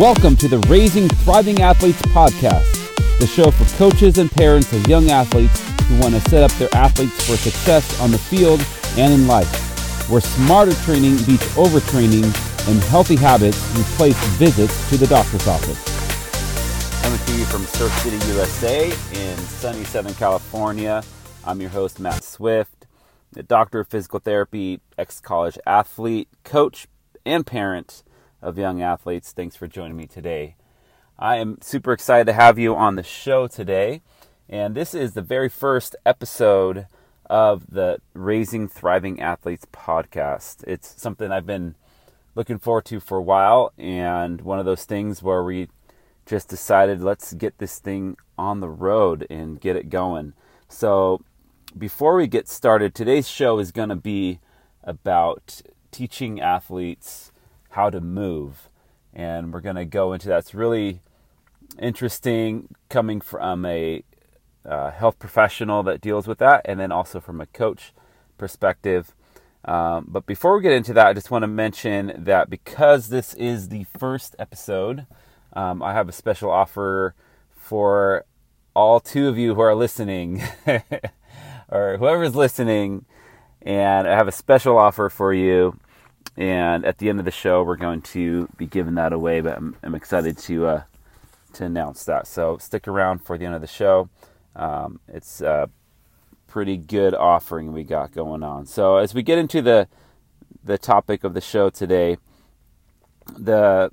Welcome to the Raising Thriving Athletes podcast, the show for coaches and parents of young athletes who want to set up their athletes for success on the field and in life, where smarter training beats overtraining and healthy habits replace visits to the doctor's office. Coming to you from Surf City, USA in sunny Southern California. I'm your host, Matt Swift, a doctor of physical therapy, ex college athlete, coach, and parent of young athletes. Thanks for joining me today. I am super excited to have you on the show today. And this is the very first episode of the Raising Thriving Athletes podcast. It's something I've been looking forward to for a while, and one of those things where we just decided let's get this thing on the road and get it going. So, before we get started, today's show is going to be about teaching athletes how to move. And we're going to go into that. It's really interesting coming from a uh, health professional that deals with that, and then also from a coach perspective. Um, but before we get into that, I just want to mention that because this is the first episode, um, I have a special offer for all two of you who are listening, or whoever's listening, and I have a special offer for you. And at the end of the show, we're going to be giving that away. But I'm, I'm excited to uh, to announce that. So stick around for the end of the show. Um, it's a pretty good offering we got going on. So as we get into the the topic of the show today, the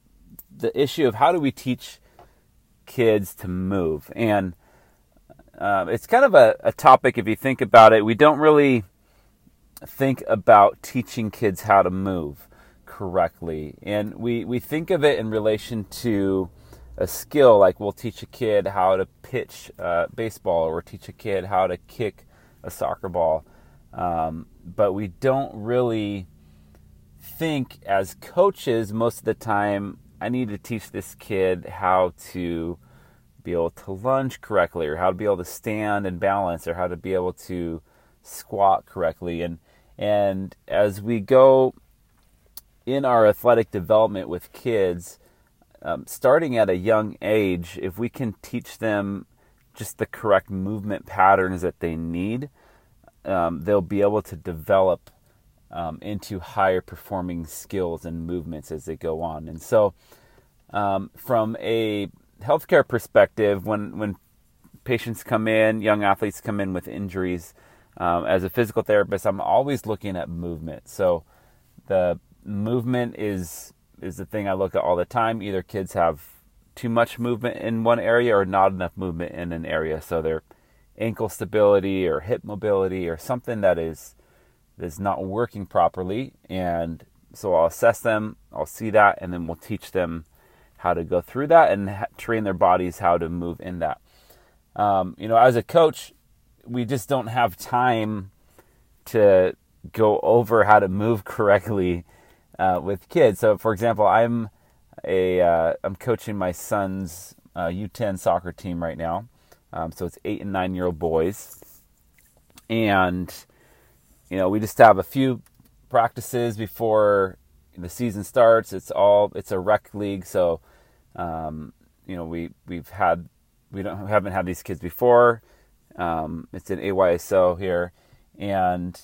the issue of how do we teach kids to move, and uh, it's kind of a, a topic if you think about it. We don't really think about teaching kids how to move correctly. And we, we think of it in relation to a skill, like we'll teach a kid how to pitch uh, baseball or teach a kid how to kick a soccer ball. Um, but we don't really think as coaches most of the time, I need to teach this kid how to be able to lunge correctly or how to be able to stand and balance or how to be able to squat correctly. And and as we go in our athletic development with kids, um, starting at a young age, if we can teach them just the correct movement patterns that they need, um, they'll be able to develop um, into higher performing skills and movements as they go on. And so, um, from a healthcare perspective, when when patients come in, young athletes come in with injuries, um, as a physical therapist, I'm always looking at movement. So the movement is is the thing I look at all the time. Either kids have too much movement in one area or not enough movement in an area. So their ankle stability or hip mobility or something that is is not working properly. And so I'll assess them, I'll see that, and then we'll teach them how to go through that and train their bodies how to move in that. Um, you know, as a coach, we just don't have time to go over how to move correctly uh, with kids. So, for example, I'm a uh, coaching my son's uh, U10 soccer team right now. Um, so it's eight and nine year old boys, and you know we just have a few practices before the season starts. It's all it's a rec league, so um, you know we we've had we don't haven't had these kids before. Um, it's an AYSO here, and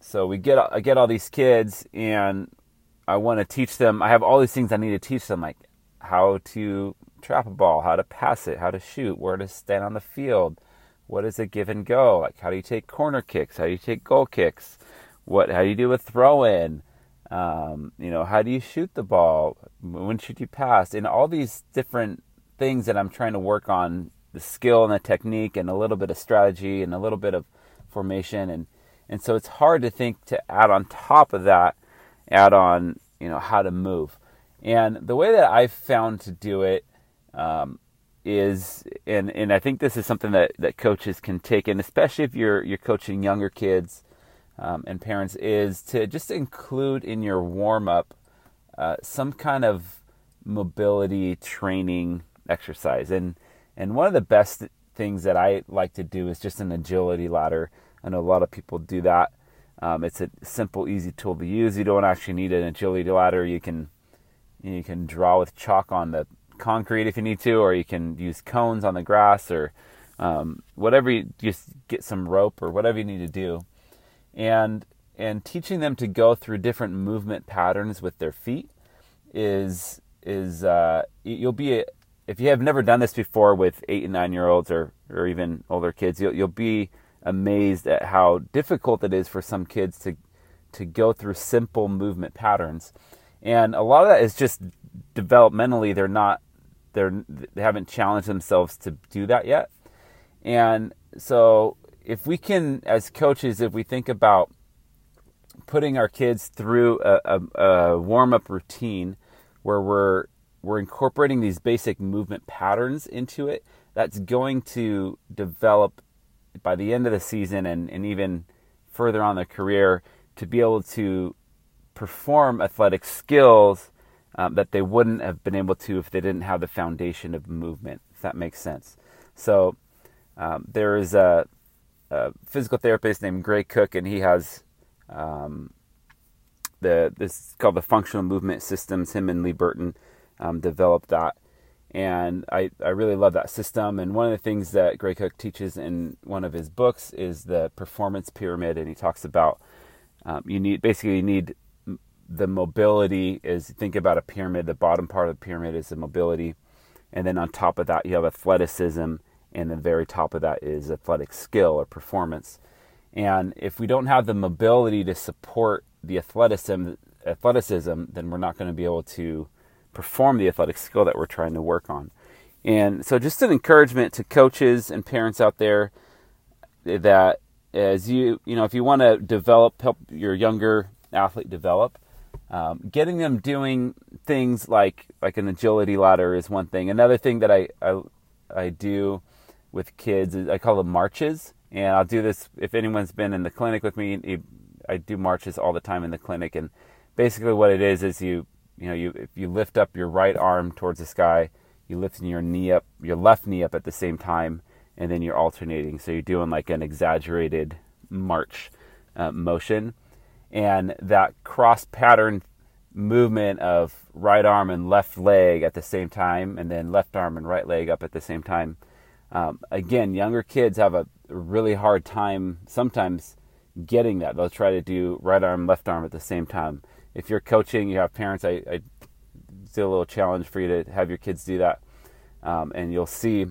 so we get I get all these kids, and I want to teach them. I have all these things I need to teach them, like how to trap a ball, how to pass it, how to shoot, where to stand on the field, what is a give and go, like how do you take corner kicks, how do you take goal kicks, what how do you do a throw in, um, you know, how do you shoot the ball, when should you pass, and all these different things that I'm trying to work on the skill and the technique and a little bit of strategy and a little bit of formation. And and so it's hard to think to add on top of that add on you know how to move. And the way that I've found to do it um, is and and I think this is something that that coaches can take and especially if you're you're coaching younger kids um, and parents is to just include in your warm up uh, some kind of mobility training exercise. And and one of the best things that I like to do is just an agility ladder. I know a lot of people do that. Um, it's a simple, easy tool to use. You don't actually need an agility ladder. You can, You can draw with chalk on the concrete if you need to, or you can use cones on the grass, or um, whatever. You just get some rope or whatever you need to do, and and teaching them to go through different movement patterns with their feet is is uh, you'll be if you have never done this before with eight and nine year olds or or even older kids, you'll you'll be amazed at how difficult it is for some kids to to go through simple movement patterns. And a lot of that is just developmentally they're not they're they haven't challenged themselves to do that yet. And so if we can as coaches if we think about putting our kids through a, a, a warm up routine where we're we're incorporating these basic movement patterns into it that's going to develop by the end of the season and, and even further on their career to be able to perform athletic skills um, that they wouldn't have been able to if they didn't have the foundation of movement, if that makes sense. So um, there is a, a, physical therapist named Gray Cook, and he has um, the this is called the functional movement systems. Him and Lee Burton um, developed that, and I I really love that system. And one of the things that Gray Cook teaches in one of his books is the performance pyramid, and he talks about um, you need basically you need the mobility is think about a pyramid. The bottom part of the pyramid is the mobility, and then on top of that you have athleticism, and the very top of that is athletic skill or performance. And if we don't have the mobility to support the athleticism, athleticism, then we're not going to be able to perform the athletic skill that we're trying to work on. And so, just an encouragement to coaches and parents out there that as you, you know, if you want to develop, help your younger athlete develop, um, getting them doing things like like an agility ladder is one thing. Another thing that I I, I do with kids is I call them marches and I'll do this if anyone's been in the clinic with me. I do marches all the time in the clinic, and basically what it is is you you know you if you lift up your right arm towards the sky, you lifting your knee up, your left knee up at the same time, and then you're alternating. So you're doing like an exaggerated march uh, motion, and that cross pattern movement of right arm and left leg at the same time, and then left arm and right leg up at the same time. Um, again, younger kids have a really hard time sometimes getting that. They'll try to do right arm, left arm at the same time. If you're coaching, you have parents, I, I a little challenge for you to have your kids do that. Um, and you'll see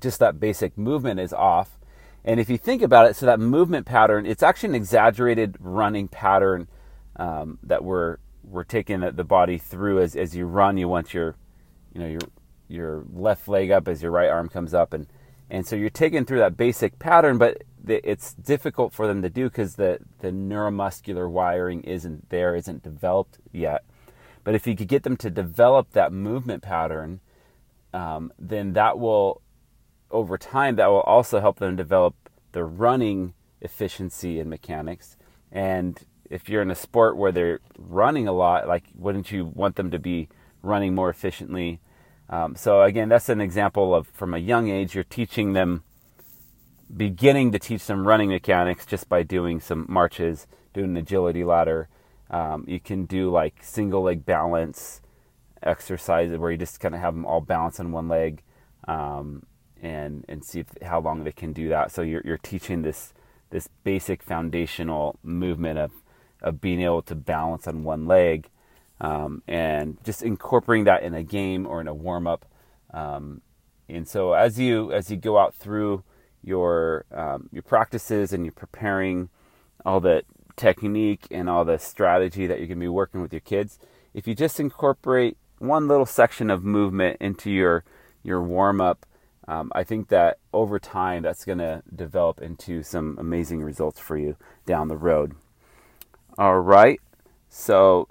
just that basic movement is off. And if you think about it, so that movement pattern, it's actually an exaggerated running pattern um, that we're we're taking the body through as, as you run. You want your you know your your left leg up as your right arm comes up, and and so you're taking through that basic pattern, but it's difficult for them to do because the, the neuromuscular wiring isn't there, isn't developed yet. But if you could get them to develop that movement pattern, um, then that will, over time, that will also help them develop the running efficiency and mechanics. And if you're in a sport where they're running a lot, like wouldn't you want them to be running more efficiently um, so again, that's an example of from a young age, you're teaching them, beginning to teach them running mechanics just by doing some marches, doing an agility ladder. Um, you can do like single leg balance exercises where you just kind of have them all balance on one leg, um, and and see if, how long they can do that. So you're you're teaching this this basic foundational movement of of being able to balance on one leg um, and just incorporating that in a game or in a warm up. Um, and so as you as you go out through your um, your practices and you're preparing all the technique and all the strategy that you're going to be working with your kids, if you just incorporate one little section of movement into your your warm up, um, I think that over time that's going to develop into some amazing results for you down the road. All right, so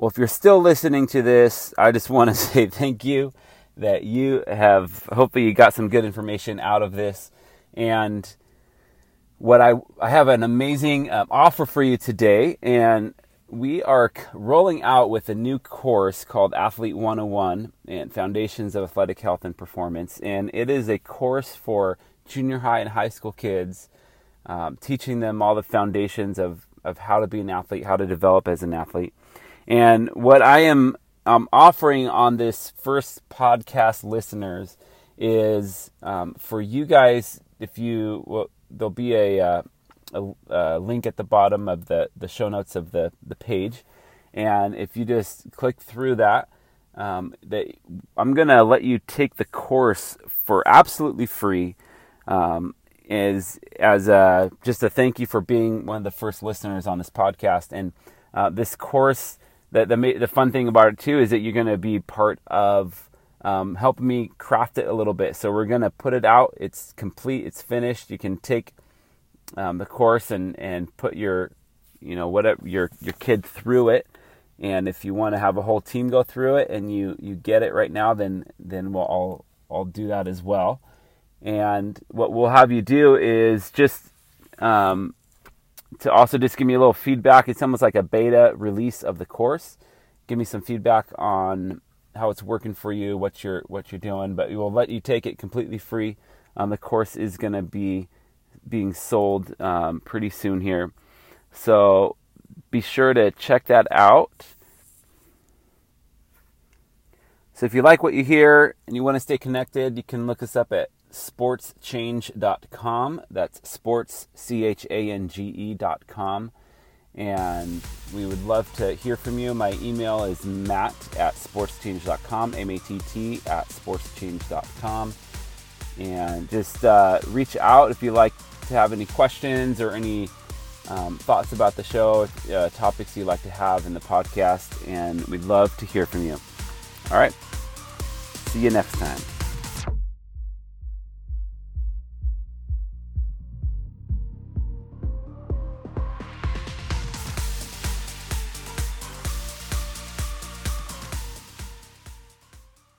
Well, if you're still listening to this, I just want to say thank you that you have, hopefully, you got some good information out of this. And what I, I have an amazing um, offer for you today. And we are rolling out with a new course called Athlete 101 and Foundations of Athletic Health and Performance. And it is a course for junior high and high school kids, um, teaching them all the foundations of of how to be an athlete, how to develop as an athlete. And what I am um, offering on this first podcast listeners is um, for you guys, if you, well, there'll be a, uh, a, a, link at the bottom of the, the show notes of the, the page. And if you just click through that, um, I'm to let you take the course for absolutely free. Um, is as a, just a thank you for being one of the first listeners on this podcast. And uh, this course, the, the, the fun thing about it too is that you're going to be part of um, helping me craft it a little bit. So we're going to put it out. It's complete. It's finished. You can take um, the course and, and put your, you know, whatever your your kid through it. And if you want to have a whole team go through it and you, you get it right now, then then we'll all I'll do that as well. And what we'll have you do is just um, to also just give me a little feedback. It's almost like a beta release of the course. Give me some feedback on how it's working for you, what you're what you're doing. But we will let you take it completely free. Um, the course is going to be being sold um, pretty soon here, so be sure to check that out. So if you like what you hear and you want to stay connected, you can look us up at sportschange.com. That's sports, C H A N G E.com. And we would love to hear from you. My email is matt at sportschange.com, M A T T at sportschange.com. And just uh, reach out if you like to have any questions or any um, thoughts about the show, uh, topics you'd like to have in the podcast. And we'd love to hear from you. All right. See you next time.